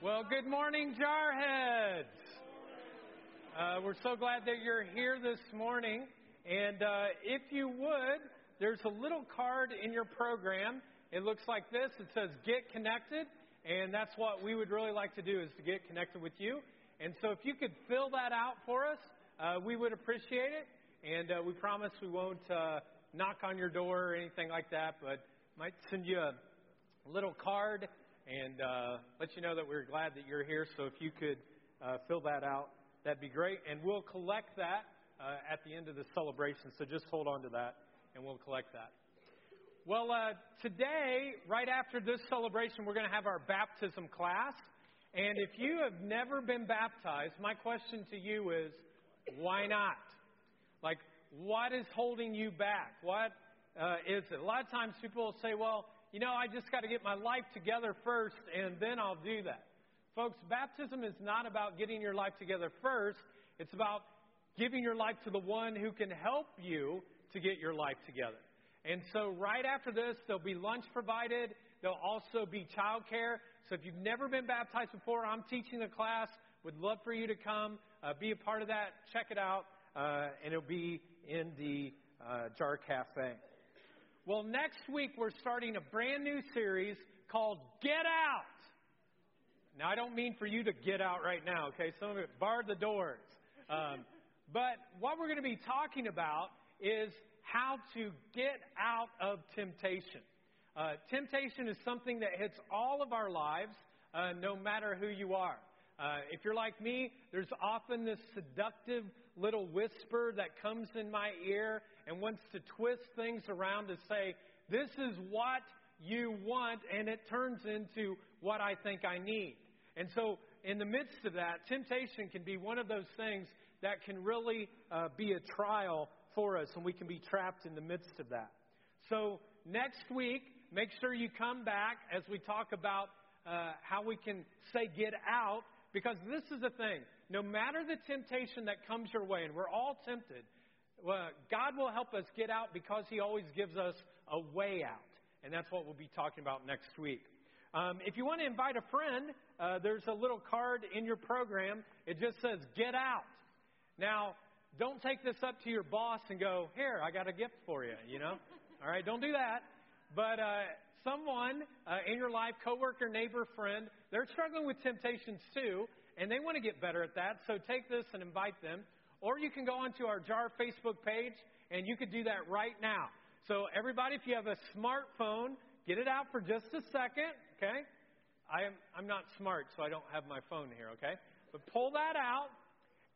Well, good morning, Jarheads. Uh, we're so glad that you're here this morning. And uh, if you would, there's a little card in your program. It looks like this. It says "Get Connected," and that's what we would really like to do is to get connected with you. And so, if you could fill that out for us, uh, we would appreciate it. And uh, we promise we won't uh, knock on your door or anything like that, but might send you a little card and uh, let you know that we're glad that you're here. So if you could uh, fill that out, that'd be great. And we'll collect that uh, at the end of the celebration. So just hold on to that, and we'll collect that. Well, uh, today, right after this celebration, we're going to have our baptism class. And if you have never been baptized, my question to you is, why not? Like, what is holding you back? What uh, is it? A lot of times people will say, well, you know, I just got to get my life together first and then I'll do that. Folks, baptism is not about getting your life together first. It's about giving your life to the one who can help you to get your life together. And so, right after this, there'll be lunch provided. There'll also be childcare. So, if you've never been baptized before, I'm teaching a class. Would love for you to come, uh, be a part of that. Check it out, uh, and it'll be in the uh, Jar Cafe. Well, next week we're starting a brand new series called Get Out. Now, I don't mean for you to get out right now, okay? Some of it, bar the doors. Um, but what we're going to be talking about is how to get out of temptation. Uh, temptation is something that hits all of our lives, uh, no matter who you are. Uh, if you're like me, there's often this seductive little whisper that comes in my ear and wants to twist things around to say, This is what you want, and it turns into what I think I need. And so, in the midst of that, temptation can be one of those things that can really uh, be a trial for us, and we can be trapped in the midst of that. So, next week, make sure you come back as we talk about uh, how we can say get out, because this is the thing. No matter the temptation that comes your way, and we're all tempted, well, God will help us get out because He always gives us a way out. And that's what we'll be talking about next week. Um, if you want to invite a friend, uh, there's a little card in your program. It just says, Get out. Now, don't take this up to your boss and go, Here, I got a gift for you, you know? All right, don't do that. But uh, someone uh, in your life, coworker, neighbor, friend, they're struggling with temptations too, and they want to get better at that. So take this and invite them. Or you can go onto our JAR Facebook page, and you could do that right now. So, everybody, if you have a smartphone, get it out for just a second, okay? I am, I'm not smart, so I don't have my phone here, okay? But pull that out,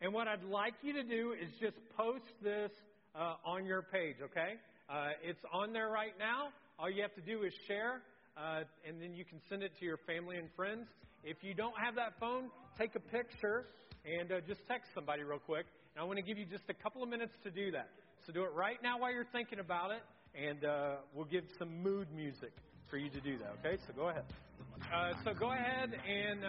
and what I'd like you to do is just post this uh, on your page, okay? Uh, it's on there right now. All you have to do is share, uh, and then you can send it to your family and friends. If you don't have that phone, take a picture and uh, just text somebody real quick. And I want to give you just a couple of minutes to do that. So do it right now while you're thinking about it, and uh, we'll give some mood music for you to do that. Okay? So go ahead. Uh, so go ahead and uh,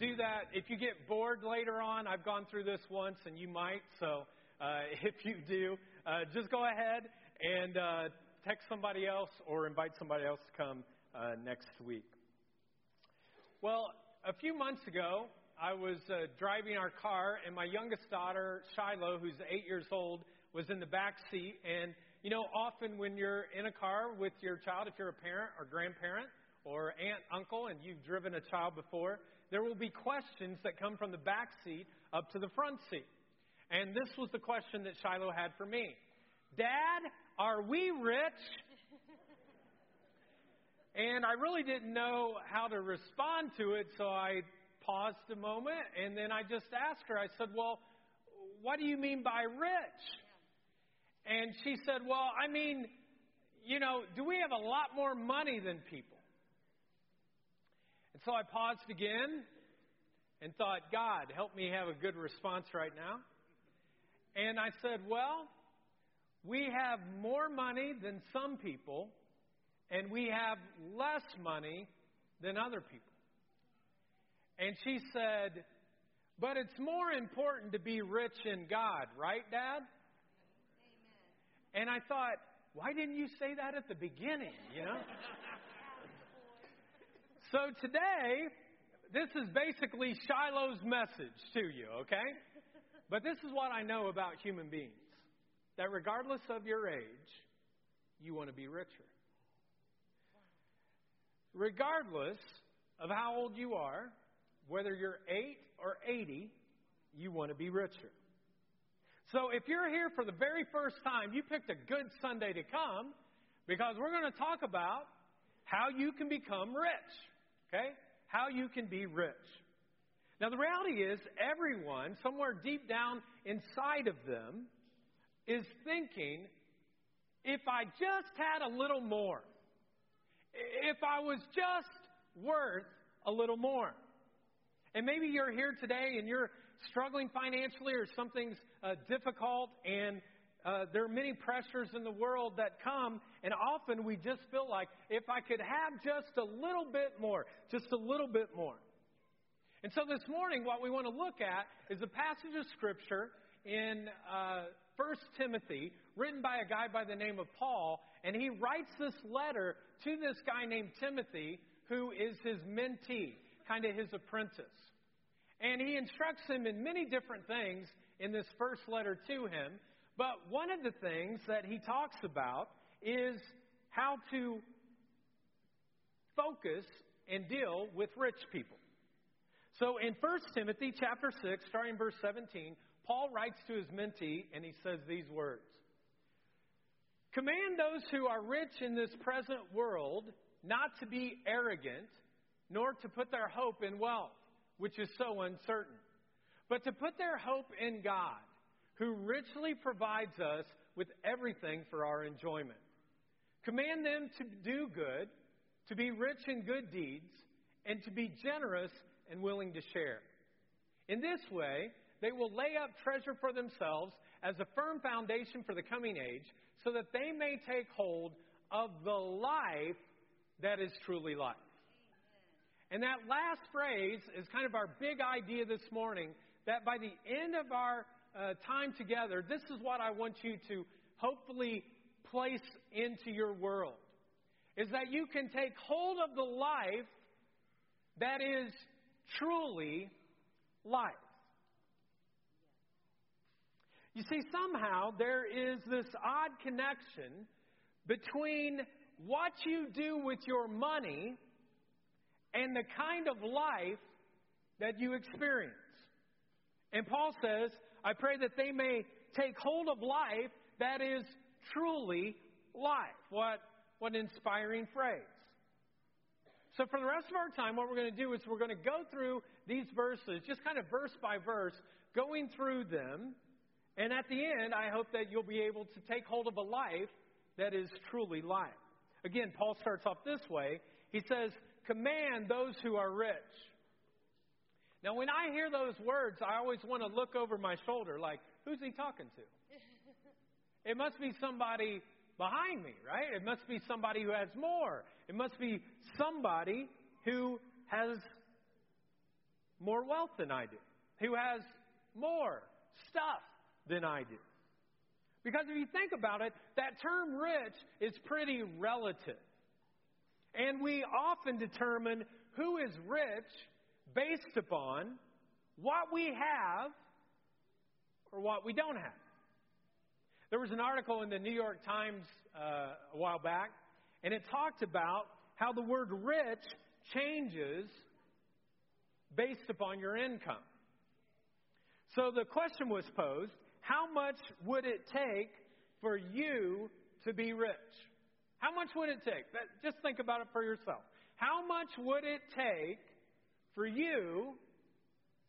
do that. If you get bored later on, I've gone through this once, and you might. So uh, if you do, uh, just go ahead and uh, text somebody else or invite somebody else to come uh, next week. Well, a few months ago, I was uh, driving our car, and my youngest daughter, Shiloh, who's eight years old, was in the back seat. And, you know, often when you're in a car with your child, if you're a parent or grandparent or aunt, uncle, and you've driven a child before, there will be questions that come from the back seat up to the front seat. And this was the question that Shiloh had for me Dad, are we rich? And I really didn't know how to respond to it, so I paused a moment and then I just asked her, I said, Well, what do you mean by rich? And she said, Well, I mean, you know, do we have a lot more money than people? And so I paused again and thought, God, help me have a good response right now. And I said, Well, we have more money than some people, and we have less money than other people. And she said, But it's more important to be rich in God, right, Dad? Amen. And I thought, why didn't you say that at the beginning, you know? so today, this is basically Shiloh's message to you, okay? But this is what I know about human beings that regardless of your age, you want to be richer. Regardless of how old you are, whether you're 8 or 80, you want to be richer. So if you're here for the very first time, you picked a good Sunday to come because we're going to talk about how you can become rich. Okay? How you can be rich. Now, the reality is, everyone, somewhere deep down inside of them, is thinking if I just had a little more, if I was just worth a little more. And maybe you're here today and you're struggling financially or something's uh, difficult and uh, there are many pressures in the world that come, and often we just feel like if I could have just a little bit more, just a little bit more. And so this morning, what we want to look at is a passage of Scripture in uh, 1 Timothy, written by a guy by the name of Paul, and he writes this letter to this guy named Timothy, who is his mentee, kind of his apprentice. And he instructs him in many different things in this first letter to him. But one of the things that he talks about is how to focus and deal with rich people. So in 1 Timothy chapter 6, starting verse 17, Paul writes to his mentee and he says these words Command those who are rich in this present world not to be arrogant, nor to put their hope in wealth, which is so uncertain, but to put their hope in God who richly provides us with everything for our enjoyment. Command them to do good, to be rich in good deeds, and to be generous and willing to share. In this way, they will lay up treasure for themselves as a firm foundation for the coming age, so that they may take hold of the life that is truly life. And that last phrase is kind of our big idea this morning that by the end of our uh, time together, this is what I want you to hopefully place into your world. Is that you can take hold of the life that is truly life. You see, somehow there is this odd connection between what you do with your money and the kind of life that you experience. And Paul says, I pray that they may take hold of life that is truly life. What, what an inspiring phrase. So, for the rest of our time, what we're going to do is we're going to go through these verses, just kind of verse by verse, going through them. And at the end, I hope that you'll be able to take hold of a life that is truly life. Again, Paul starts off this way. He says, Command those who are rich. Now, when I hear those words, I always want to look over my shoulder like, who's he talking to? It must be somebody behind me, right? It must be somebody who has more. It must be somebody who has more wealth than I do, who has more stuff than I do. Because if you think about it, that term rich is pretty relative. And we often determine who is rich based upon what we have or what we don't have. There was an article in the New York Times uh, a while back, and it talked about how the word rich changes based upon your income. So the question was posed how much would it take for you to be rich? How much would it take? Just think about it for yourself. How much would it take for you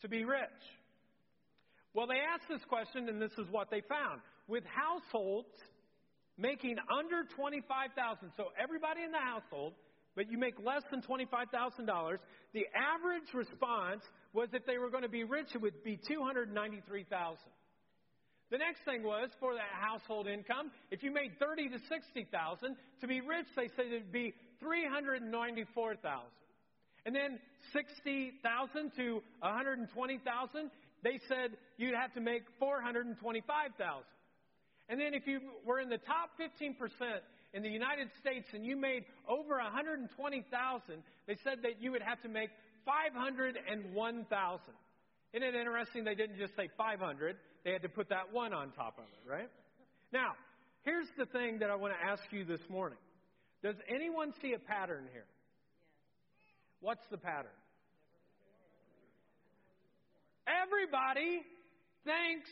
to be rich? Well, they asked this question, and this is what they found. With households making under 25,000, so everybody in the household, but you make less than $25,000, the average response was if they were going to be rich, it would be 293,000. The next thing was for that household income, if you made 30 to 60,000, to be rich they said it'd be 394,000. And then 60,000 to 120,000, they said you'd have to make 425,000. And then if you were in the top 15% in the United States and you made over 120,000, they said that you would have to make 501,000. Isn't it interesting they didn't just say 500, they had to put that one on top of it, right? Now, here's the thing that I want to ask you this morning. Does anyone see a pattern here? What's the pattern? Everybody thinks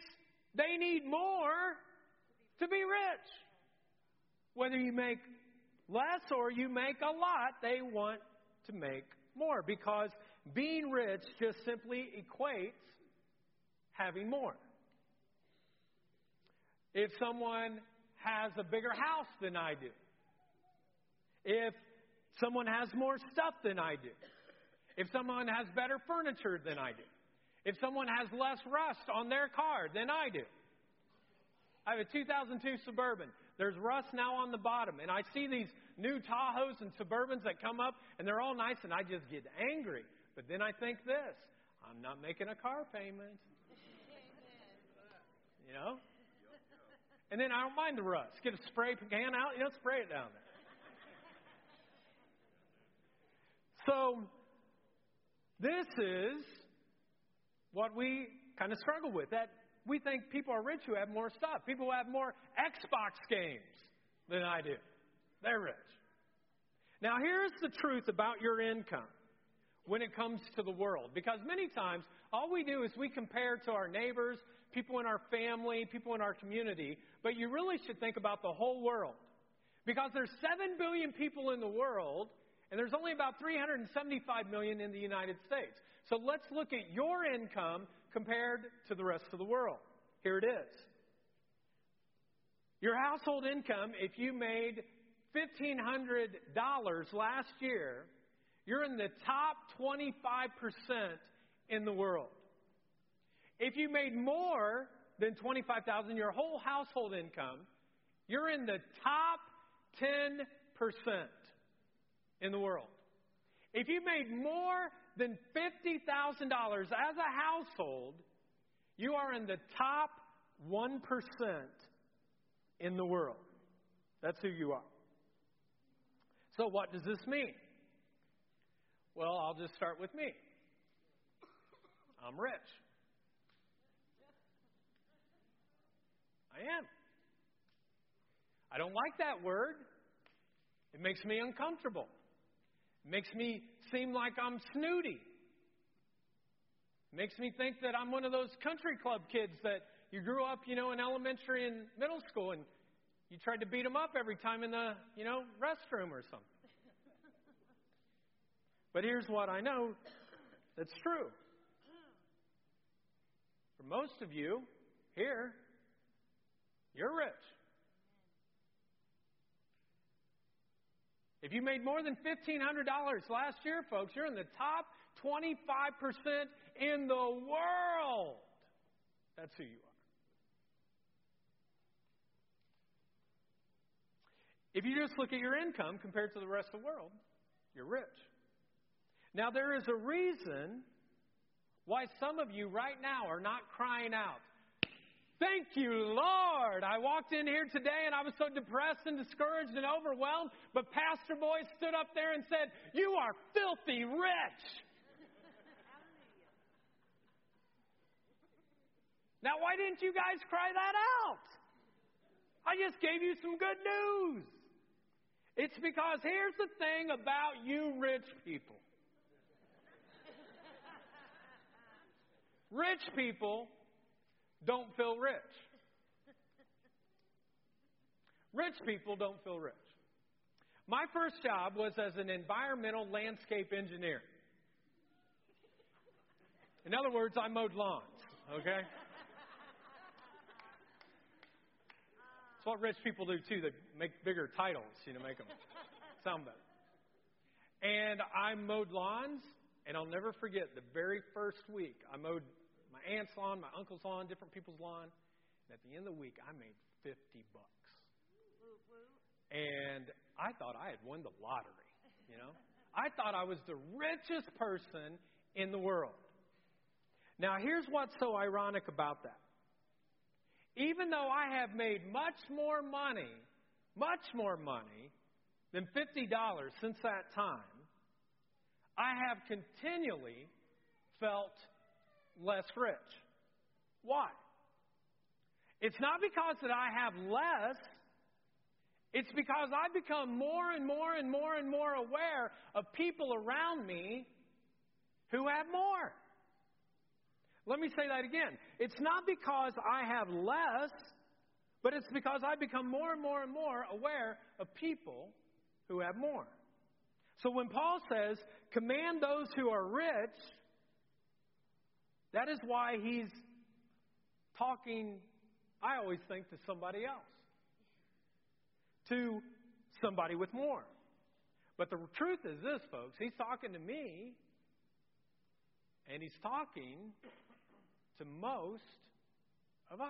they need more to be rich. Whether you make less or you make a lot, they want to make more because being rich just simply equates having more. If someone has a bigger house than I do, if someone has more stuff than I do, if someone has better furniture than I do, if someone has less rust on their car than I do. I have a 2002 Suburban. There's rust now on the bottom, and I see these new Tahoes and Suburbans that come up, and they're all nice, and I just get angry. But then I think this I'm not making a car payment. You know? And then I don't mind the rust. Get a spray can out, you know, spray it down there. So, this is what we kind of struggle with. That we think people are rich who have more stuff. People who have more Xbox games than I do. They're rich. Now, here's the truth about your income when it comes to the world. Because many times, all we do is we compare to our neighbors, people in our family, people in our community, but you really should think about the whole world. Because there's 7 billion people in the world, and there's only about 375 million in the United States. So let's look at your income compared to the rest of the world. Here it is. Your household income, if you made $1,500 last year, you're in the top 25% in the world. If you made more than 25,000 your whole household income, you're in the top 10% in the world. If you made more than $50,000 as a household, you are in the top 1% in the world. That's who you are. So, what does this mean? Well, I'll just start with me. I'm rich. I am. I don't like that word. It makes me uncomfortable. Makes me seem like I'm snooty. Makes me think that I'm one of those country club kids that you grew up, you know, in elementary and middle school and you tried to beat them up every time in the, you know, restroom or something. But here's what I know that's true. For most of you here, you're rich. If you made more than $1,500 last year, folks, you're in the top 25% in the world. That's who you are. If you just look at your income compared to the rest of the world, you're rich. Now, there is a reason why some of you right now are not crying out, Thank you, Lord. I walked in here today and I was so depressed and discouraged and overwhelmed, but Pastor Boy stood up there and said, You are filthy rich. now, why didn't you guys cry that out? I just gave you some good news. It's because here's the thing about you rich people rich people don't feel rich. Rich people don't feel rich. My first job was as an environmental landscape engineer. In other words, I mowed lawns, okay? That's what rich people do too. They make bigger titles, you know, make them sound better. And I mowed lawns, and I'll never forget the very first week I mowed aunt's lawn, my uncle's lawn, different people's lawn. And at the end of the week, I made 50 bucks. And I thought I had won the lottery, you know? I thought I was the richest person in the world. Now, here's what's so ironic about that. Even though I have made much more money, much more money than $50 since that time, I have continually felt less rich. Why? It's not because that I have less. It's because I become more and more and more and more aware of people around me who have more. Let me say that again. It's not because I have less, but it's because I become more and more and more aware of people who have more. So when Paul says, command those who are rich, that is why he's talking, I always think, to somebody else, to somebody with more. But the truth is this, folks, he's talking to me, and he's talking to most of us.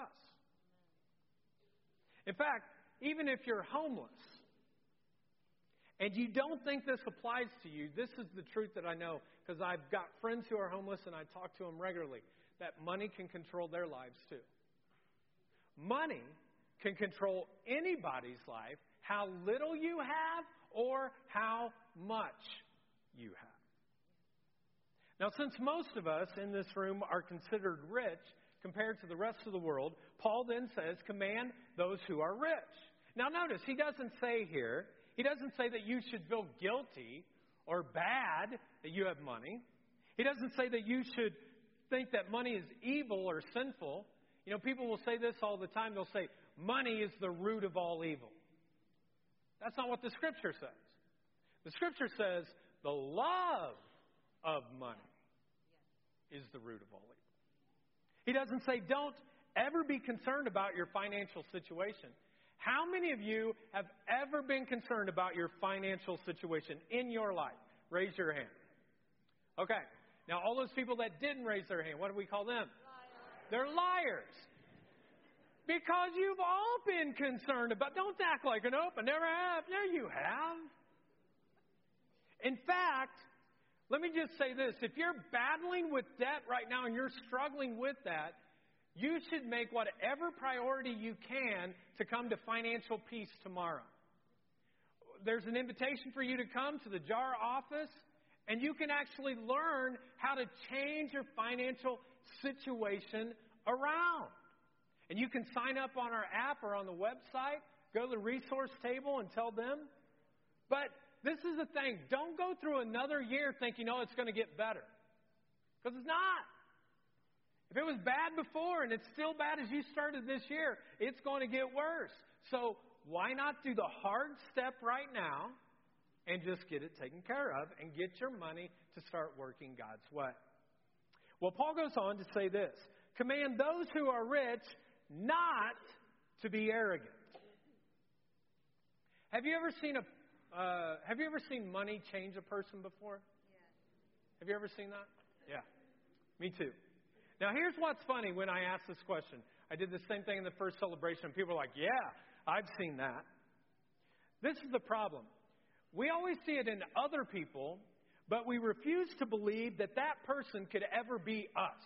In fact, even if you're homeless, and you don't think this applies to you, this is the truth that I know because I've got friends who are homeless and I talk to them regularly that money can control their lives too. Money can control anybody's life, how little you have or how much you have. Now, since most of us in this room are considered rich compared to the rest of the world, Paul then says, command those who are rich. Now, notice, he doesn't say here he doesn't say that you should feel guilty or bad that you have money. He doesn't say that you should think that money is evil or sinful. You know, people will say this all the time. They'll say, money is the root of all evil. That's not what the Scripture says. The Scripture says the love of money is the root of all evil. He doesn't say, don't ever be concerned about your financial situation. How many of you have ever been concerned about your financial situation in your life? Raise your hand. Okay. Now, all those people that didn't raise their hand, what do we call them? Liars. They're liars. Because you've all been concerned about, don't act like an open, never have. Yeah, you have. In fact, let me just say this if you're battling with debt right now and you're struggling with that, you should make whatever priority you can to come to financial peace tomorrow. There's an invitation for you to come to the JAR office, and you can actually learn how to change your financial situation around. And you can sign up on our app or on the website, go to the resource table and tell them. But this is the thing don't go through another year thinking, oh, it's going to get better. Because it's not. If it was bad before and it's still bad as you started this year, it's going to get worse. So why not do the hard step right now and just get it taken care of and get your money to start working God's way? Well, Paul goes on to say this command those who are rich not to be arrogant. Have you ever seen a uh, Have you ever seen money change a person before? Yeah. Have you ever seen that? Yeah, me too. Now, here's what's funny when I ask this question. I did the same thing in the first celebration. People are like, yeah, I've seen that. This is the problem. We always see it in other people, but we refuse to believe that that person could ever be us.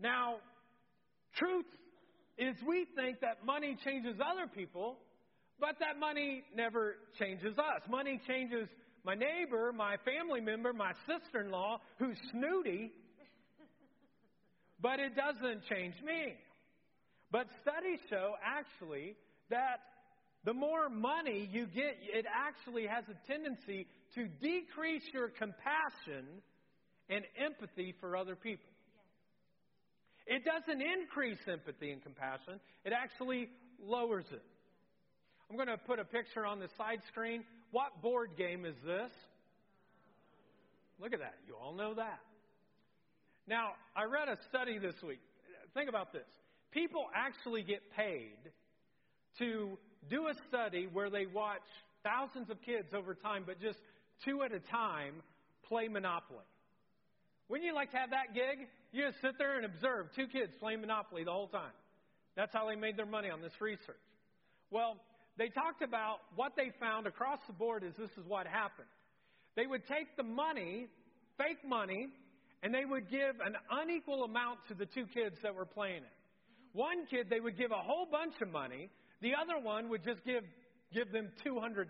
Now, truth is we think that money changes other people, but that money never changes us. Money changes my neighbor, my family member, my sister in law, who's snooty, but it doesn't change me. But studies show actually that the more money you get, it actually has a tendency to decrease your compassion and empathy for other people. It doesn't increase empathy and compassion, it actually lowers it. I'm going to put a picture on the side screen. What board game is this? Look at that. You all know that. Now, I read a study this week. Think about this. People actually get paid to do a study where they watch thousands of kids over time, but just two at a time play Monopoly. Wouldn't you like to have that gig? You just sit there and observe two kids playing Monopoly the whole time. That's how they made their money on this research. Well, they talked about what they found across the board is this is what happened. They would take the money, fake money, and they would give an unequal amount to the two kids that were playing it. One kid, they would give a whole bunch of money. The other one would just give, give them $200.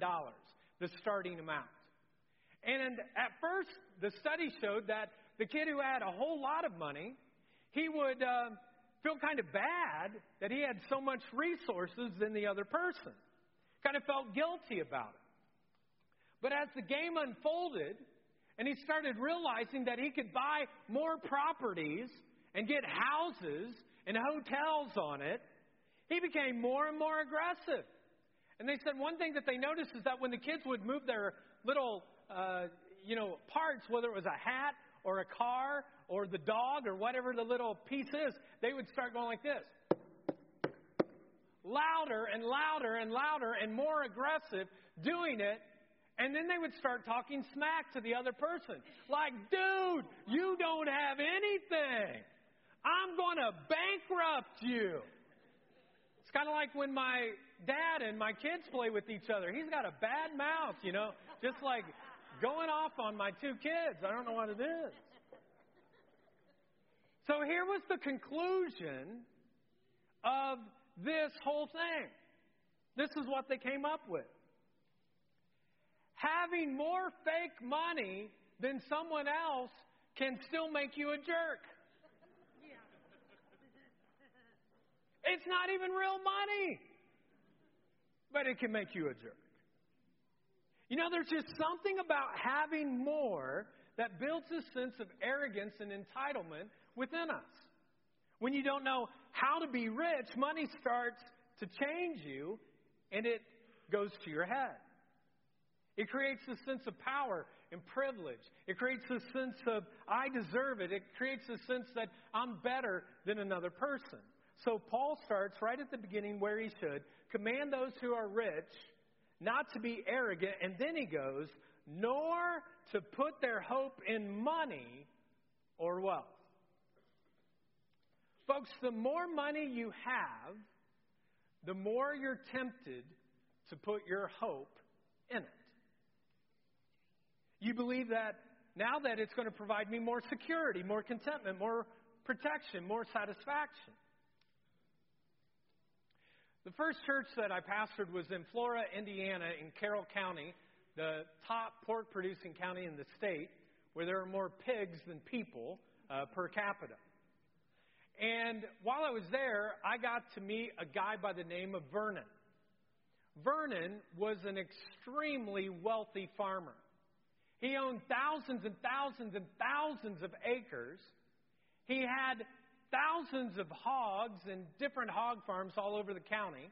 the starting amount. And at first, the study showed that the kid who had a whole lot of money, he would uh, feel kind of bad that he had so much resources than the other person. Kind of felt guilty about it. But as the game unfolded, and he started realizing that he could buy more properties and get houses and hotels on it, he became more and more aggressive. And they said one thing that they noticed is that when the kids would move their little, uh, you know, parts, whether it was a hat or a car or the dog or whatever the little piece is, they would start going like this. Louder and louder and louder and more aggressive, doing it. And then they would start talking smack to the other person. Like, dude, you don't have anything. I'm going to bankrupt you. It's kind of like when my dad and my kids play with each other. He's got a bad mouth, you know, just like going off on my two kids. I don't know what it is. So here was the conclusion of this whole thing. This is what they came up with. Having more fake money than someone else can still make you a jerk. It's not even real money, but it can make you a jerk. You know, there's just something about having more that builds a sense of arrogance and entitlement within us. When you don't know how to be rich, money starts to change you and it goes to your head. It creates a sense of power and privilege. It creates a sense of, I deserve it. It creates a sense that I'm better than another person. So Paul starts right at the beginning where he should command those who are rich not to be arrogant. And then he goes, nor to put their hope in money or wealth. Folks, the more money you have, the more you're tempted to put your hope in it. You believe that now that it's going to provide me more security, more contentment, more protection, more satisfaction. The first church that I pastored was in Flora, Indiana, in Carroll County, the top pork producing county in the state, where there are more pigs than people uh, per capita. And while I was there, I got to meet a guy by the name of Vernon. Vernon was an extremely wealthy farmer. He owned thousands and thousands and thousands of acres. He had thousands of hogs and different hog farms all over the county.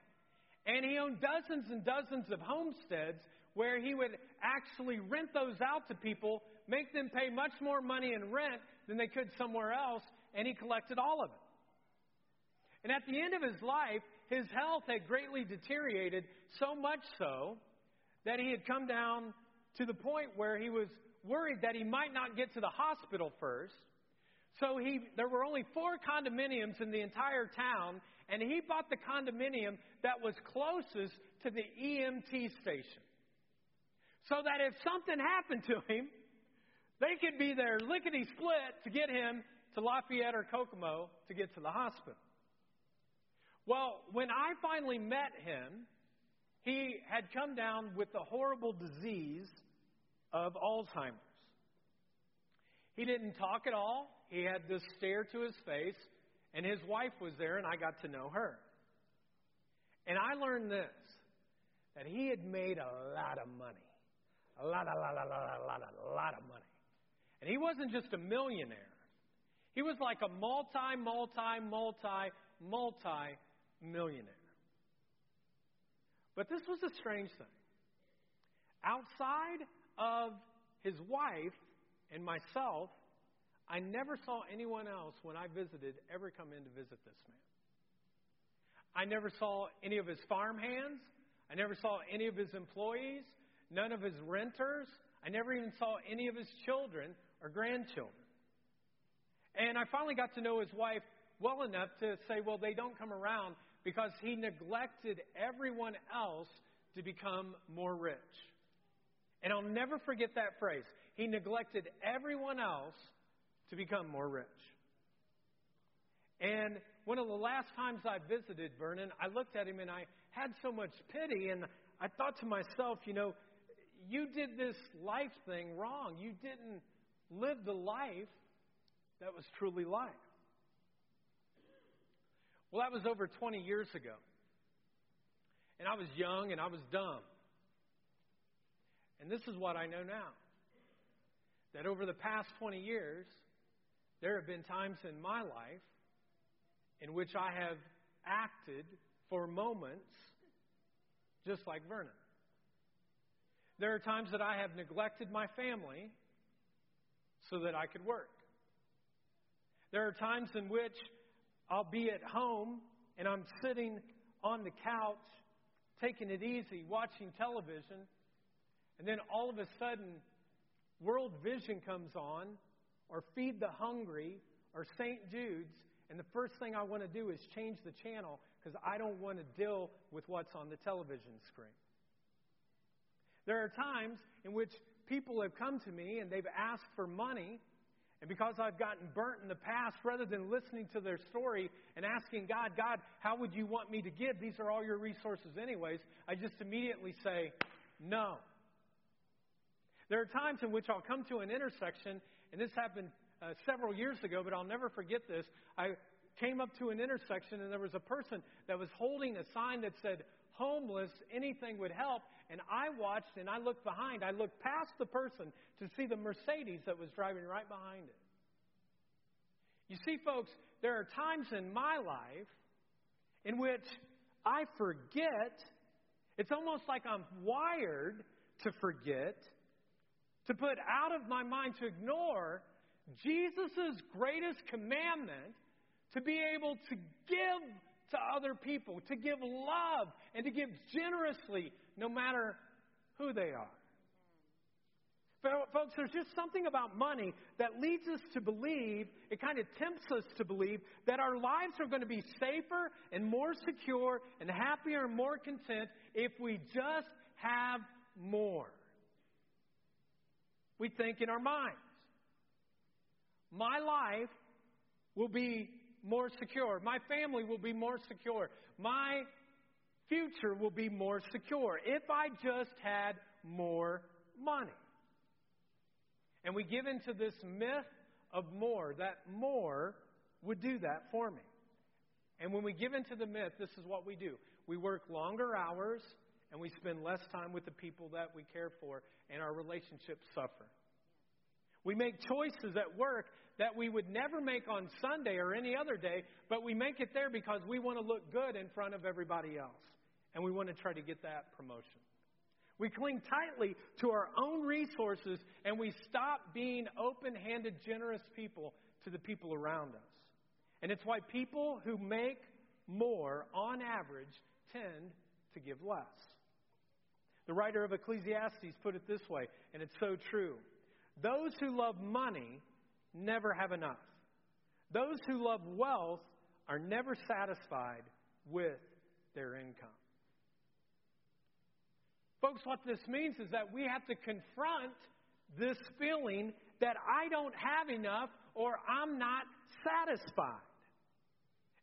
And he owned dozens and dozens of homesteads where he would actually rent those out to people, make them pay much more money in rent than they could somewhere else, and he collected all of it. And at the end of his life, his health had greatly deteriorated, so much so that he had come down to the point where he was worried that he might not get to the hospital first so he, there were only four condominiums in the entire town, and he bought the condominium that was closest to the EMT station. So that if something happened to him, they could be there lickety split to get him to Lafayette or Kokomo to get to the hospital. Well, when I finally met him, he had come down with the horrible disease of Alzheimer's. He didn't talk at all. He had this stare to his face, and his wife was there, and I got to know her. And I learned this that he had made a lot of money. A lot, a lot, a lot, a lot, a lot of money. And he wasn't just a millionaire. He was like a multi, multi, multi, multi millionaire. But this was a strange thing. Outside of his wife and myself, I never saw anyone else when I visited ever come in to visit this man. I never saw any of his farm hands. I never saw any of his employees, none of his renters. I never even saw any of his children or grandchildren. And I finally got to know his wife well enough to say, well, they don't come around because he neglected everyone else to become more rich. And I'll never forget that phrase. He neglected everyone else to become more rich. And one of the last times I visited Vernon, I looked at him and I had so much pity, and I thought to myself, you know, you did this life thing wrong. You didn't live the life that was truly life. Well, that was over 20 years ago. And I was young and I was dumb. And this is what I know now that over the past 20 years, there have been times in my life in which I have acted for moments just like Vernon. There are times that I have neglected my family so that I could work. There are times in which I'll be at home and I'm sitting on the couch, taking it easy, watching television, and then all of a sudden, World Vision comes on, or Feed the Hungry, or St. Jude's, and the first thing I want to do is change the channel because I don't want to deal with what's on the television screen. There are times in which people have come to me and they've asked for money, and because I've gotten burnt in the past, rather than listening to their story and asking God, God, how would you want me to give? These are all your resources, anyways. I just immediately say, no. There are times in which I'll come to an intersection, and this happened uh, several years ago, but I'll never forget this. I came up to an intersection, and there was a person that was holding a sign that said, homeless, anything would help. And I watched and I looked behind. I looked past the person to see the Mercedes that was driving right behind it. You see, folks, there are times in my life in which I forget. It's almost like I'm wired to forget, to put out of my mind, to ignore Jesus' greatest commandment to be able to give to other people, to give love, and to give generously no matter who they are. Folks, there's just something about money that leads us to believe, it kind of tempts us to believe, that our lives are going to be safer and more secure and happier and more content if we just have more. We think in our minds. My life will be more secure. My family will be more secure. My future will be more secure if I just had more money. And we give into this myth of more, that more would do that for me. And when we give into the myth, this is what we do we work longer hours and we spend less time with the people that we care for, and our relationships suffer. We make choices at work that we would never make on Sunday or any other day, but we make it there because we want to look good in front of everybody else. And we want to try to get that promotion. We cling tightly to our own resources and we stop being open handed, generous people to the people around us. And it's why people who make more, on average, tend to give less. The writer of Ecclesiastes put it this way, and it's so true. Those who love money never have enough. Those who love wealth are never satisfied with their income. Folks, what this means is that we have to confront this feeling that I don't have enough or I'm not satisfied.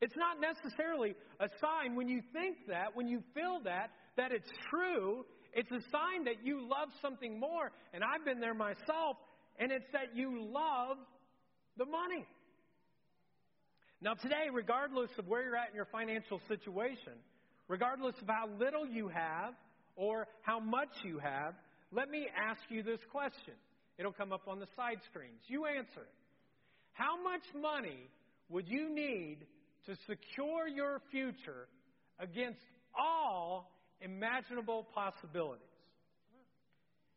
It's not necessarily a sign when you think that, when you feel that, that it's true. It's a sign that you love something more. And I've been there myself, and it's that you love the money. Now, today, regardless of where you're at in your financial situation, regardless of how little you have or how much you have, let me ask you this question. It'll come up on the side screens. You answer it. How much money would you need to secure your future against all imaginable possibilities?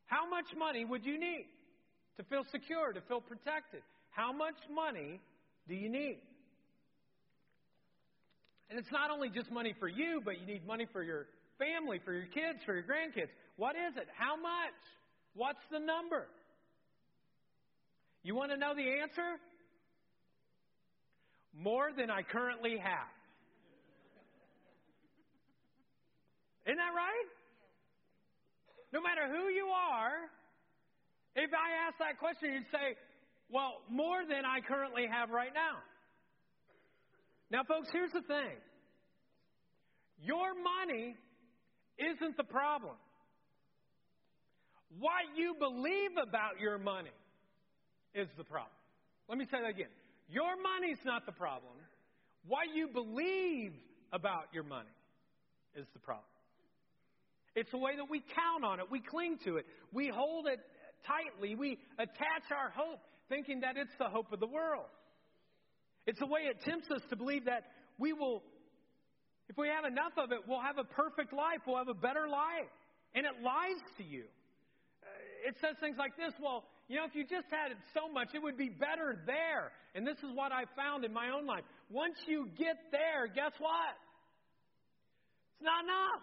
How much money would you need to feel secure, to feel protected? How much money do you need? And it's not only just money for you, but you need money for your family, for your kids, for your grandkids. What is it? How much? What's the number? You want to know the answer? More than I currently have. Isn't that right? No matter who you are, if I ask that question, you'd say, well, more than I currently have right now. Now, folks, here's the thing your money isn't the problem. What you believe about your money is the problem. Let me say that again. Your money's not the problem. What you believe about your money is the problem. It's the way that we count on it. We cling to it. We hold it tightly. We attach our hope thinking that it's the hope of the world. It's the way it tempts us to believe that we will, if we have enough of it, we'll have a perfect life. We'll have a better life. And it lies to you. Uh, it says things like this well, you know, if you just had it so much, it would be better there. And this is what I found in my own life. Once you get there, guess what? It's not enough.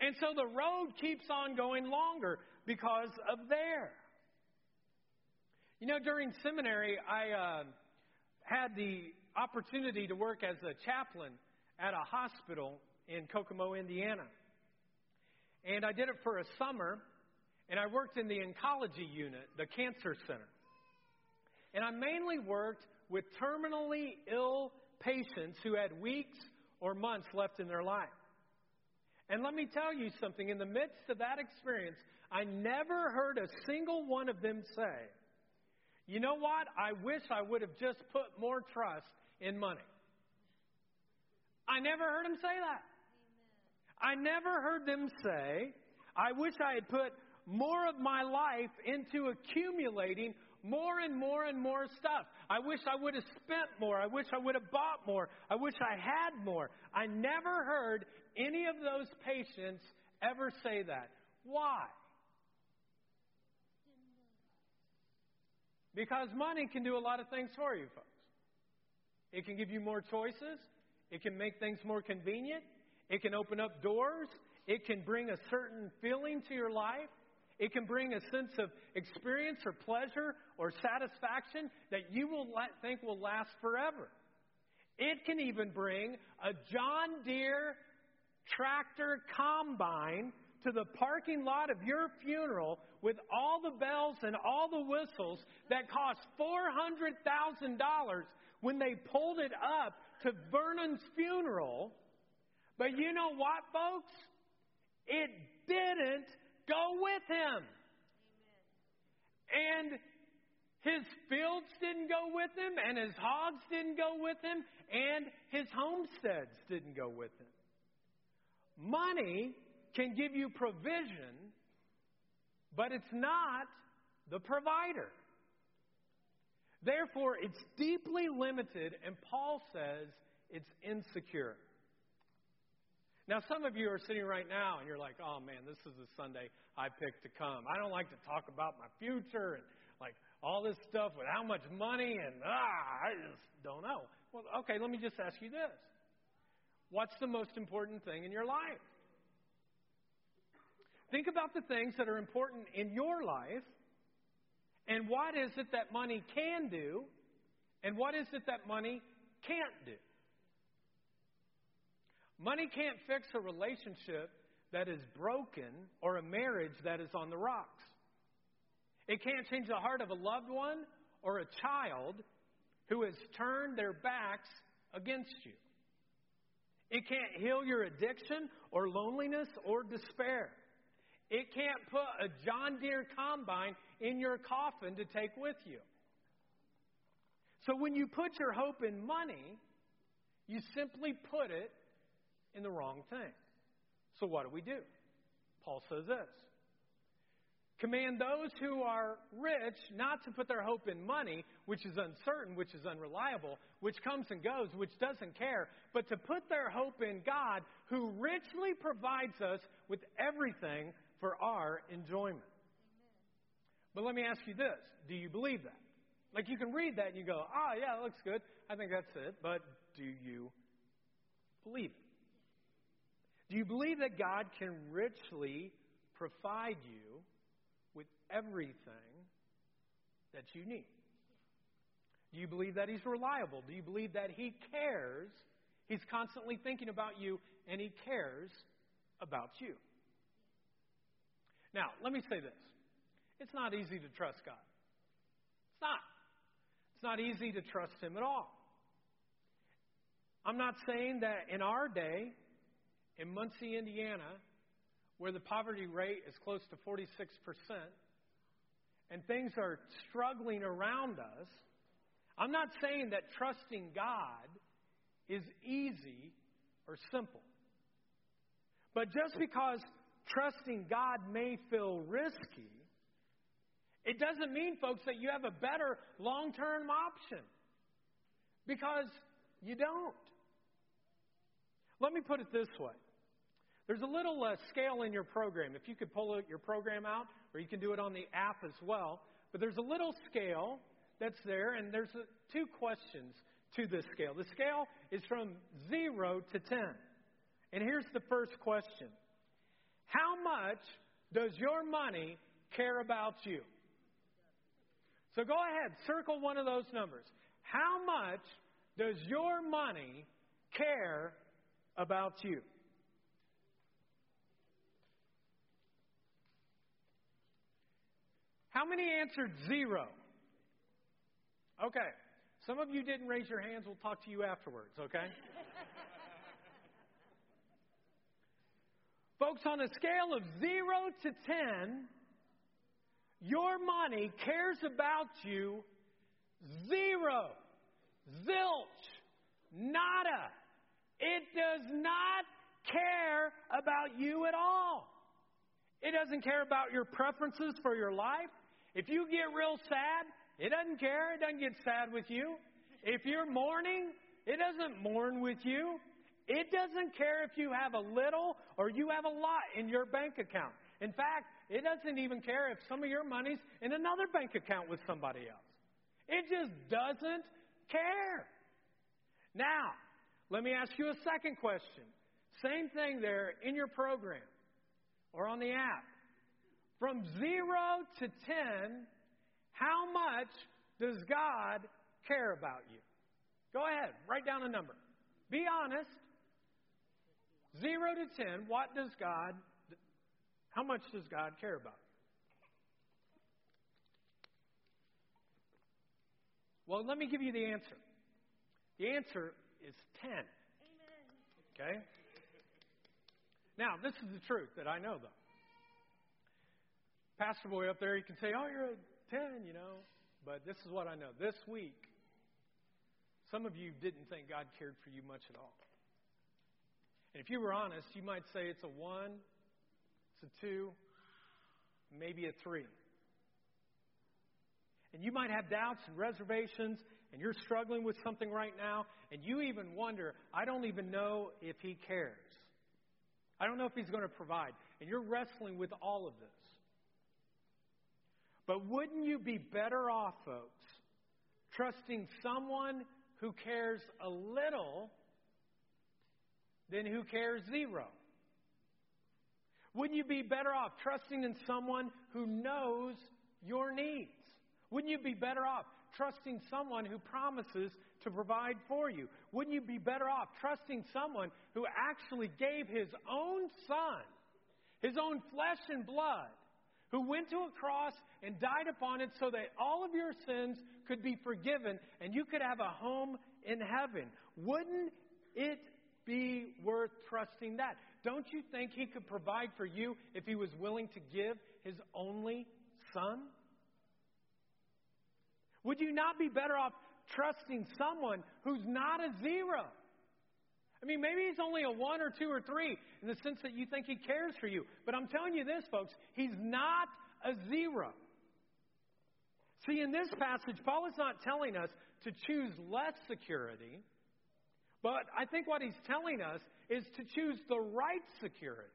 And so the road keeps on going longer because of there. You know, during seminary, I uh, had the opportunity to work as a chaplain at a hospital in Kokomo, Indiana. And I did it for a summer, and I worked in the oncology unit, the cancer center. And I mainly worked with terminally ill patients who had weeks or months left in their life. And let me tell you something in the midst of that experience, I never heard a single one of them say, you know what? I wish I would have just put more trust in money. I never heard them say that. I never heard them say, I wish I had put more of my life into accumulating more and more and more stuff. I wish I would have spent more. I wish I would have bought more. I wish I had more. I never heard any of those patients ever say that. Why? Because money can do a lot of things for you, folks. It can give you more choices. It can make things more convenient. It can open up doors. It can bring a certain feeling to your life. It can bring a sense of experience or pleasure or satisfaction that you will think will last forever. It can even bring a John Deere tractor combine to the parking lot of your funeral with all the bells and all the whistles that cost $400,000 when they pulled it up to Vernon's funeral. But you know what, folks? It didn't go with him. And his fields didn't go with him, and his hogs didn't go with him, and his homesteads didn't go with him. Money can give you provision, but it's not the provider. Therefore, it's deeply limited, and Paul says it's insecure. Now, some of you are sitting right now and you're like, oh man, this is the Sunday I picked to come. I don't like to talk about my future and like all this stuff with how much money and ah, I just don't know. Well, okay, let me just ask you this What's the most important thing in your life? Think about the things that are important in your life and what is it that money can do and what is it that money can't do. Money can't fix a relationship that is broken or a marriage that is on the rocks. It can't change the heart of a loved one or a child who has turned their backs against you. It can't heal your addiction or loneliness or despair. It can't put a John Deere combine in your coffin to take with you. So when you put your hope in money, you simply put it in the wrong thing. So what do we do? Paul says this Command those who are rich not to put their hope in money, which is uncertain, which is unreliable, which comes and goes, which doesn't care, but to put their hope in God, who richly provides us with everything for our enjoyment. But let me ask you this do you believe that? Like you can read that and you go, ah, oh, yeah, that looks good. I think that's it. But do you believe it? Do you believe that God can richly provide you with everything that you need? Do you believe that He's reliable? Do you believe that He cares? He's constantly thinking about you and He cares about you. Now, let me say this it's not easy to trust God. It's not. It's not easy to trust Him at all. I'm not saying that in our day, in Muncie, Indiana, where the poverty rate is close to 46%, and things are struggling around us, I'm not saying that trusting God is easy or simple. But just because trusting God may feel risky, it doesn't mean, folks, that you have a better long term option. Because you don't. Let me put it this way there's a little uh, scale in your program. If you could pull your program out, or you can do it on the app as well. But there's a little scale that's there, and there's a, two questions to this scale. The scale is from 0 to 10. And here's the first question How much does your money care about you? So go ahead, circle one of those numbers. How much does your money care about you? How many answered zero? Okay. Some of you didn't raise your hands. We'll talk to you afterwards, okay? Folks, on a scale of 0 to 10, your money cares about you zero, zilch, nada. It does not care about you at all. It doesn't care about your preferences for your life. If you get real sad, it doesn't care. It doesn't get sad with you. If you're mourning, it doesn't mourn with you. It doesn't care if you have a little or you have a lot in your bank account. In fact, it doesn't even care if some of your money's in another bank account with somebody else. It just doesn't care. Now, let me ask you a second question. Same thing there in your program or on the app. From zero to ten, how much does God care about you? Go ahead, write down a number. Be honest. Zero to ten, what does God, how much does God care about? Well, let me give you the answer. The answer is 10. Amen. Okay? Now, this is the truth that I know, though. Pastor Boy up there, you can say, oh, you're a 10, you know. But this is what I know. This week, some of you didn't think God cared for you much at all. And if you were honest, you might say it's a 1, it's a 2, maybe a 3. And you might have doubts and reservations, and you're struggling with something right now, and you even wonder, I don't even know if He cares. I don't know if He's going to provide. And you're wrestling with all of this. But wouldn't you be better off, folks, trusting someone who cares a little than who cares zero? Wouldn't you be better off trusting in someone who knows your needs? Wouldn't you be better off trusting someone who promises to provide for you? Wouldn't you be better off trusting someone who actually gave his own son, his own flesh and blood, who went to a cross and died upon it so that all of your sins could be forgiven and you could have a home in heaven. Wouldn't it be worth trusting that? Don't you think He could provide for you if He was willing to give His only Son? Would you not be better off trusting someone who's not a zero? I mean, maybe he's only a one or two or three in the sense that you think he cares for you. But I'm telling you this, folks, he's not a zero. See, in this passage, Paul is not telling us to choose less security, but I think what he's telling us is to choose the right security.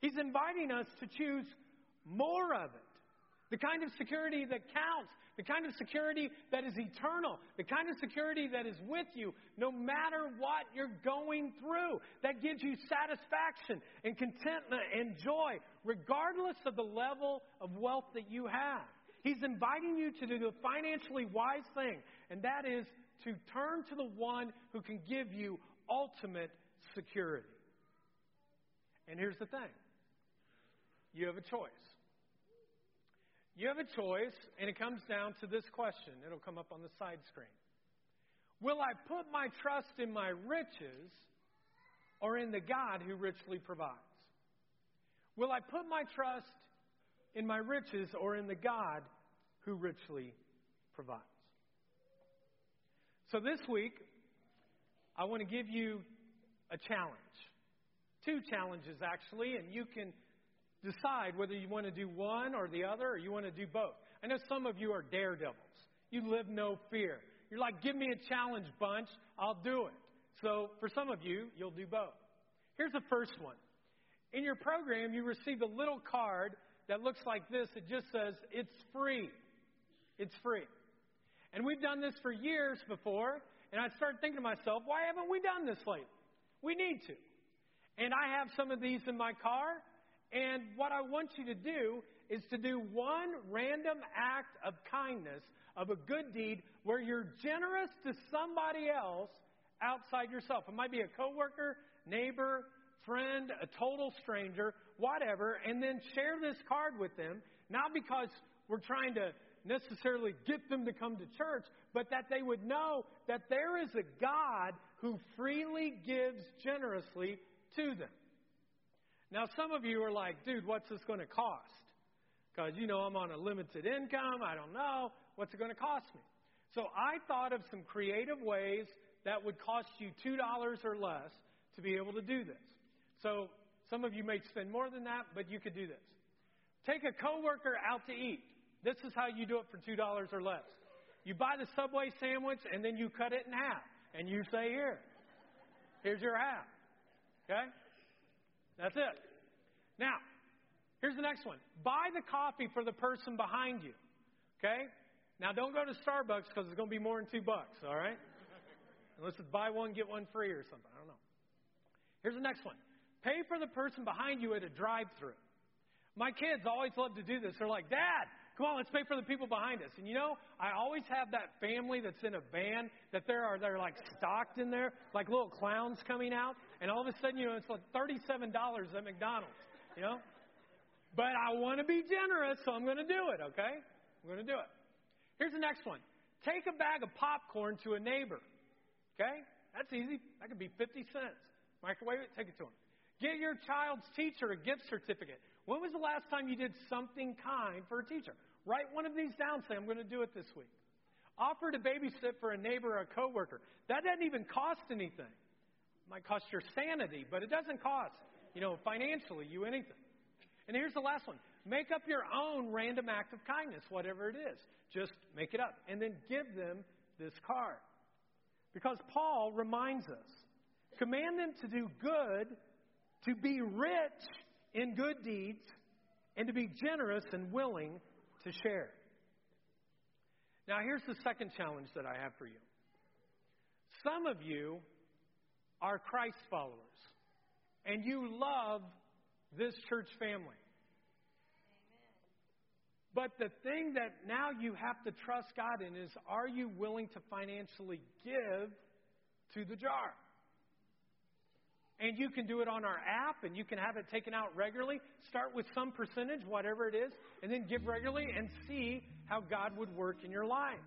He's inviting us to choose more of it. The kind of security that counts, the kind of security that is eternal, the kind of security that is with you no matter what you're going through, that gives you satisfaction and contentment and joy, regardless of the level of wealth that you have. He's inviting you to do the financially wise thing, and that is to turn to the one who can give you ultimate security. And here's the thing you have a choice. You have a choice, and it comes down to this question. It'll come up on the side screen. Will I put my trust in my riches or in the God who richly provides? Will I put my trust in my riches or in the God who richly provides? So this week, I want to give you a challenge. Two challenges, actually, and you can decide whether you want to do one or the other or you want to do both. I know some of you are daredevils. You live no fear. You're like, give me a challenge, bunch. I'll do it. So for some of you, you'll do both. Here's the first one. In your program, you receive a little card that looks like this. It just says, it's free. It's free. And we've done this for years before, and I started thinking to myself, why haven't we done this lately? We need to. And I have some of these in my car, and what I want you to do is to do one random act of kindness, of a good deed, where you're generous to somebody else outside yourself. It might be a coworker, neighbor, friend, a total stranger, whatever, and then share this card with them, not because we're trying to necessarily get them to come to church, but that they would know that there is a God who freely gives generously to them. Now, some of you are like, dude, what's this going to cost? Because, you know, I'm on a limited income. I don't know. What's it going to cost me? So I thought of some creative ways that would cost you $2 or less to be able to do this. So some of you may spend more than that, but you could do this. Take a coworker out to eat. This is how you do it for $2 or less. You buy the Subway sandwich and then you cut it in half. And you say, Here, here's your half. Okay? That's it. Now, here's the next one. Buy the coffee for the person behind you. Okay? Now, don't go to Starbucks because it's going to be more than two bucks, all right? Unless it's buy one, get one free or something. I don't know. Here's the next one. Pay for the person behind you at a drive through. My kids always love to do this. They're like, Dad, come on, let's pay for the people behind us. And you know, I always have that family that's in a van that there are they're like stocked in there, like little clowns coming out, and all of a sudden, you know, it's like thirty-seven dollars at McDonald's. You know? But I want to be generous, so I'm gonna do it, okay? I'm gonna do it. Here's the next one. Take a bag of popcorn to a neighbor. Okay? That's easy. That could be 50 cents. Microwave it, take it to them. Get your child's teacher a gift certificate. When was the last time you did something kind for a teacher? Write one of these down. Say, I'm going to do it this week. Offer to babysit for a neighbor or a coworker. That doesn't even cost anything. It might cost your sanity, but it doesn't cost, you know, financially you anything. And here's the last one. Make up your own random act of kindness, whatever it is. Just make it up. And then give them this card. Because Paul reminds us command them to do good, to be rich in good deeds, and to be generous and willing to share. Now, here's the second challenge that I have for you. Some of you are Christ followers, and you love this church family. But the thing that now you have to trust God in is are you willing to financially give to the jar? And you can do it on our app and you can have it taken out regularly. Start with some percentage, whatever it is, and then give regularly and see how God would work in your life.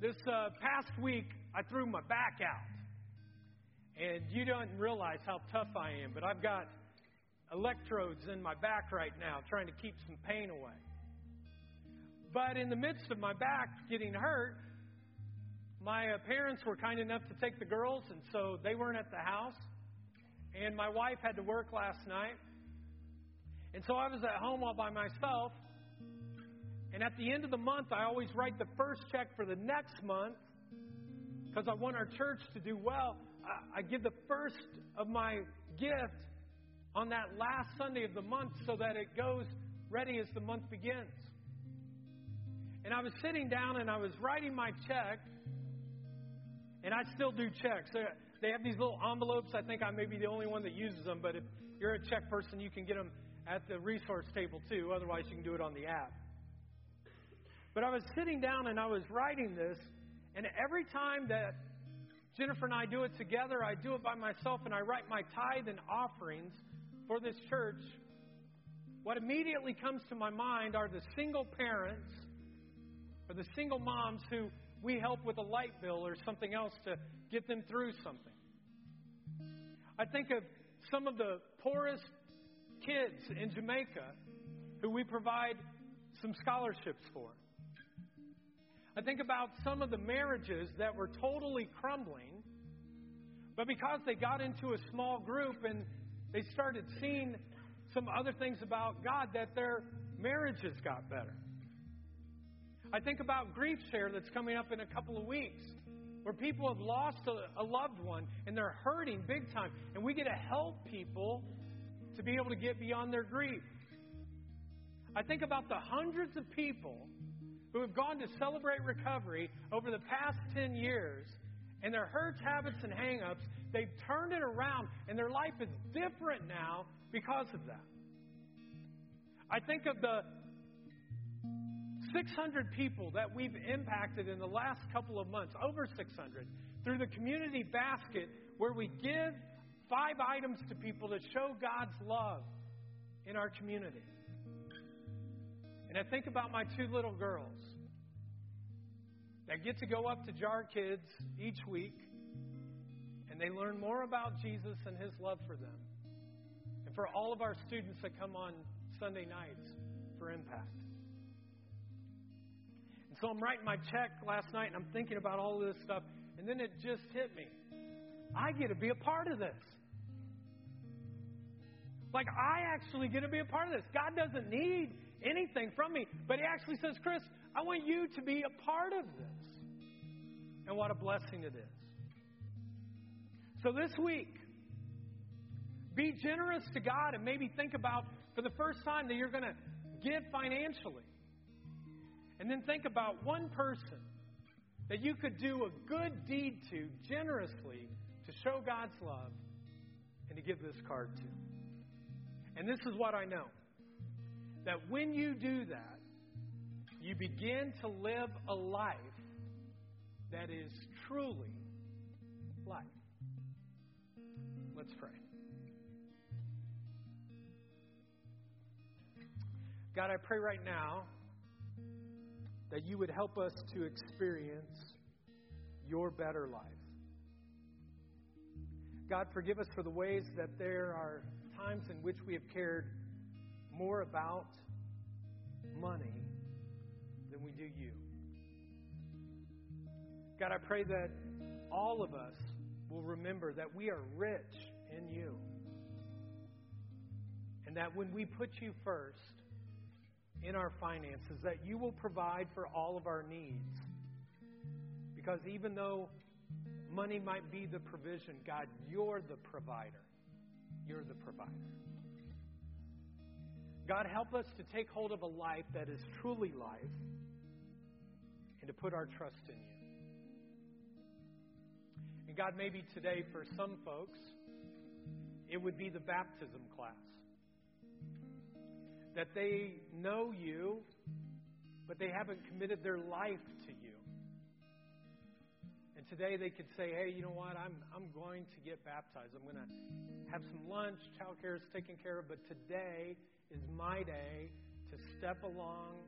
This uh, past week, I threw my back out. And you don't realize how tough I am, but I've got electrodes in my back right now, trying to keep some pain away. But in the midst of my back getting hurt, my uh, parents were kind enough to take the girls, and so they weren't at the house. And my wife had to work last night. And so I was at home all by myself. And at the end of the month, I always write the first check for the next month because I want our church to do well. I give the first of my gift on that last Sunday of the month so that it goes ready as the month begins. And I was sitting down and I was writing my check, and I still do checks. They have these little envelopes. I think I may be the only one that uses them, but if you're a check person, you can get them at the resource table too. Otherwise, you can do it on the app. But I was sitting down and I was writing this, and every time that Jennifer and I do it together, I do it by myself, and I write my tithe and offerings for this church, what immediately comes to my mind are the single parents or the single moms who we help with a light bill or something else to get them through something. I think of some of the poorest kids in Jamaica who we provide some scholarships for. I think about some of the marriages that were totally crumbling, but because they got into a small group and they started seeing some other things about God, that their marriages got better. I think about Grief Share that's coming up in a couple of weeks, where people have lost a, a loved one and they're hurting big time, and we get to help people to be able to get beyond their grief. I think about the hundreds of people who have gone to celebrate recovery over the past 10 years and their hurts, habits, and hangups, they've turned it around and their life is different now because of that. I think of the 600 people that we've impacted in the last couple of months, over 600, through the community basket where we give five items to people that show God's love in our community. And I think about my two little girls that get to go up to Jar Kids each week and they learn more about Jesus and his love for them. And for all of our students that come on Sunday nights for Impact. So I'm writing my check last night and I'm thinking about all of this stuff, and then it just hit me. I get to be a part of this. Like, I actually get to be a part of this. God doesn't need anything from me. But he actually says, Chris, I want you to be a part of this. And what a blessing it is. So this week, be generous to God and maybe think about for the first time that you're going to give financially. And then think about one person that you could do a good deed to generously to show God's love and to give this card to. And this is what I know that when you do that, you begin to live a life that is truly life. Let's pray. God, I pray right now that you would help us to experience your better life. God, forgive us for the ways that there are times in which we have cared more about money than we do you. God, I pray that all of us will remember that we are rich in you. And that when we put you first in our finances, that you will provide for all of our needs. Because even though money might be the provision, God, you're the provider. You're the provider. God, help us to take hold of a life that is truly life and to put our trust in you. And God, maybe today for some folks, it would be the baptism class. That they know you, but they haven't committed their life to you. And today they could say, hey, you know what? I'm, I'm going to get baptized. I'm going to have some lunch. Childcare is taken care of. But today is my day to step along,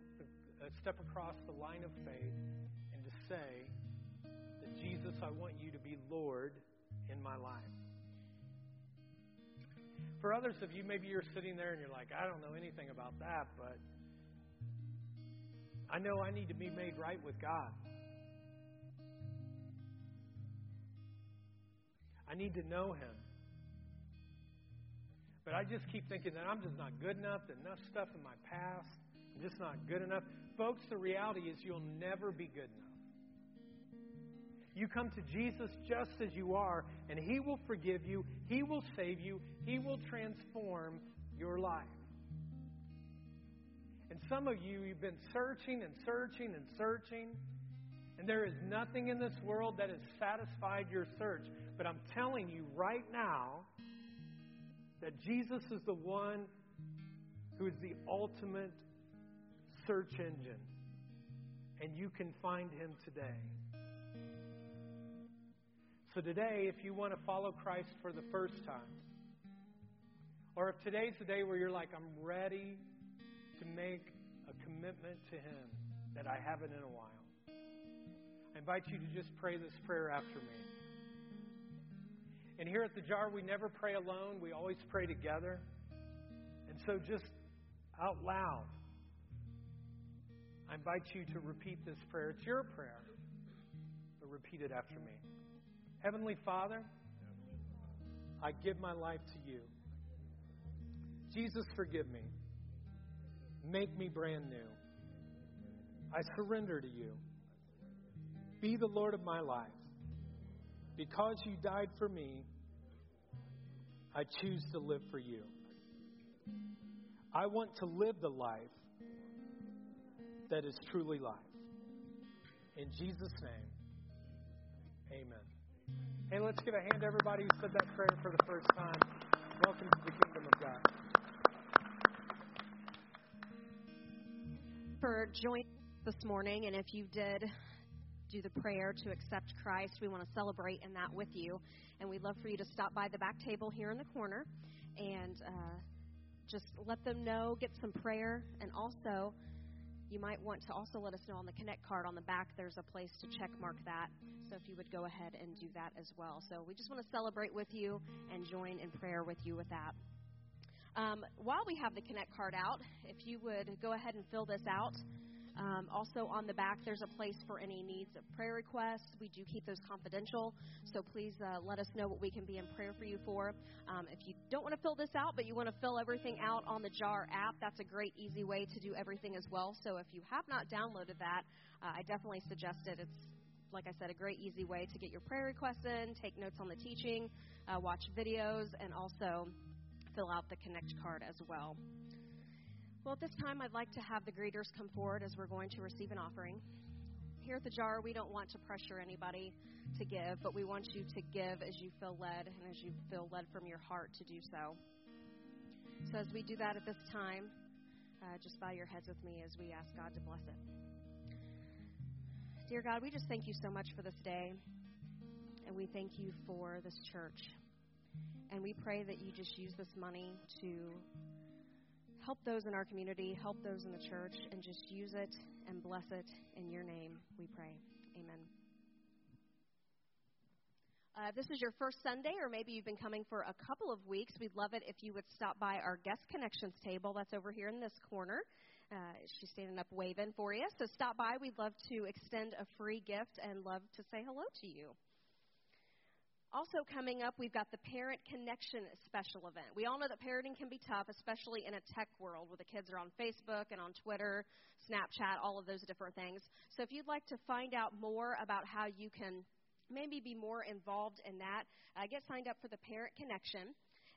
uh, step across the line of faith, and to say that Jesus, I want you to be Lord in my life. For others of you, maybe you're sitting there and you're like, I don't know anything about that, but I know I need to be made right with God. I need to know Him. But I just keep thinking that I'm just not good enough, enough stuff in my past. I'm just not good enough. Folks, the reality is you'll never be good enough. You come to Jesus just as you are, and He will forgive you, He will save you, He will transform your life. And some of you, you've been searching and searching and searching, and there is nothing in this world that has satisfied your search. But I'm telling you right now, that Jesus is the one who is the ultimate search engine. And you can find him today. So, today, if you want to follow Christ for the first time, or if today's the day where you're like, I'm ready to make a commitment to Him that I haven't in a while, I invite you to just pray this prayer after me. And here at the jar, we never pray alone, we always pray together. And so, just out loud, I invite you to repeat this prayer. It's your prayer, but repeat it after me. Heavenly Father, I give my life to you. Jesus, forgive me. Make me brand new. I surrender to you. Be the Lord of my life. Because you died for me, I choose to live for you. I want to live the life that is truly life. In Jesus' name, amen. Hey, let's give a hand to everybody who said that prayer for the first time. Welcome to the kingdom of God. For joining us this morning, and if you did do the prayer to accept Christ, we want to celebrate in that with you. And we'd love for you to stop by the back table here in the corner and uh, just let them know, get some prayer, and also you might want to also let us know on the Connect card on the back, there's a place to check mark that. So if you would go ahead and do that as well. So we just want to celebrate with you and join in prayer with you with that. Um, while we have the Connect card out, if you would go ahead and fill this out. Um, also, on the back, there's a place for any needs of prayer requests. We do keep those confidential, so please uh, let us know what we can be in prayer for you for. Um, if you don't want to fill this out, but you want to fill everything out on the JAR app, that's a great, easy way to do everything as well. So if you have not downloaded that, uh, I definitely suggest it. It's like I said, a great, easy way to get your prayer requests in, take notes on the teaching, uh, watch videos, and also fill out the Connect card as well. Well, at this time, I'd like to have the greeters come forward as we're going to receive an offering. Here at the jar, we don't want to pressure anybody to give, but we want you to give as you feel led and as you feel led from your heart to do so. So, as we do that at this time, uh, just bow your heads with me as we ask God to bless it. Dear God, we just thank you so much for this day, and we thank you for this church. And we pray that you just use this money to help those in our community, help those in the church, and just use it and bless it in your name, we pray. Amen. Uh, this is your first Sunday, or maybe you've been coming for a couple of weeks. We'd love it if you would stop by our guest connections table. That's over here in this corner. Uh, she's standing up waving for you. So stop by. We'd love to extend a free gift and love to say hello to you. Also, coming up, we've got the Parent Connection special event. We all know that parenting can be tough, especially in a tech world where the kids are on Facebook and on Twitter, Snapchat, all of those different things. So, if you'd like to find out more about how you can maybe be more involved in that, uh, get signed up for the Parent Connection.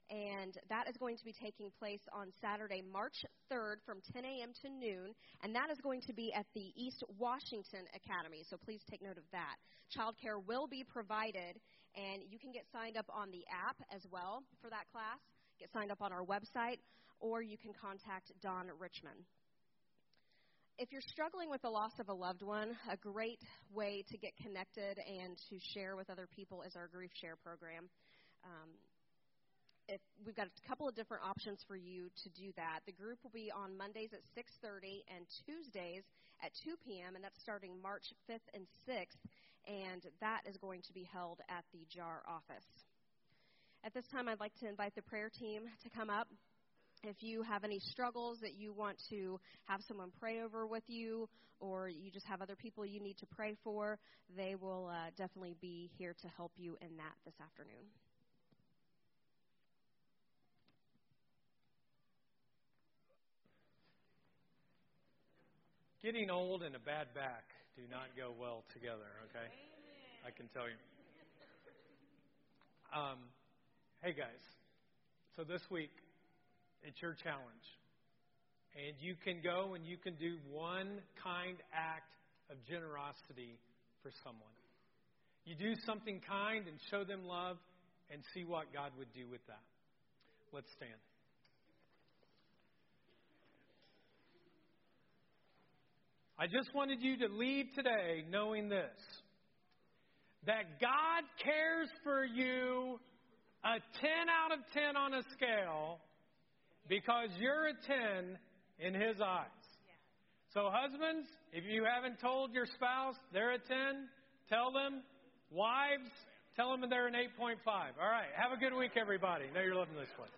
And that is going to be taking place on Saturday, March 3rd from 10 a.m. to noon. And that is going to be at the East Washington Academy. So please take note of that. Childcare will be provided, and you can get signed up on the app as well for that class. Get signed up on our website, or you can contact Don Richmond. If you're struggling with the loss of a loved one, a great way to get connected and to share with other people is our Grief Share program. Um, if we've got a couple of different options for you to do that. The group will be on Mondays at 6:30 and Tuesdays at 2 p.m. and that's starting March 5th and 6th, and that is going to be held at the JAR office. At this time, I'd like to invite the prayer team to come up. If you have any struggles that you want to have someone pray over with you, or you just have other people you need to pray for, they will uh, definitely be here to help you in that this afternoon. Getting old and a bad back do not go well together, okay? I can tell you. Um, hey, guys. So this week, it's your challenge. And you can go and you can do one kind act of generosity for someone. You do something kind and show them love and see what God would do with that. Let's stand. I just wanted you to leave today knowing this that God cares for you a 10 out of 10 on a scale because you're a 10 in His eyes. So, husbands, if you haven't told your spouse they're a 10, tell them. Wives, Tell them they're an 8.5. All right. Have a good week, everybody. Know you're loving this one.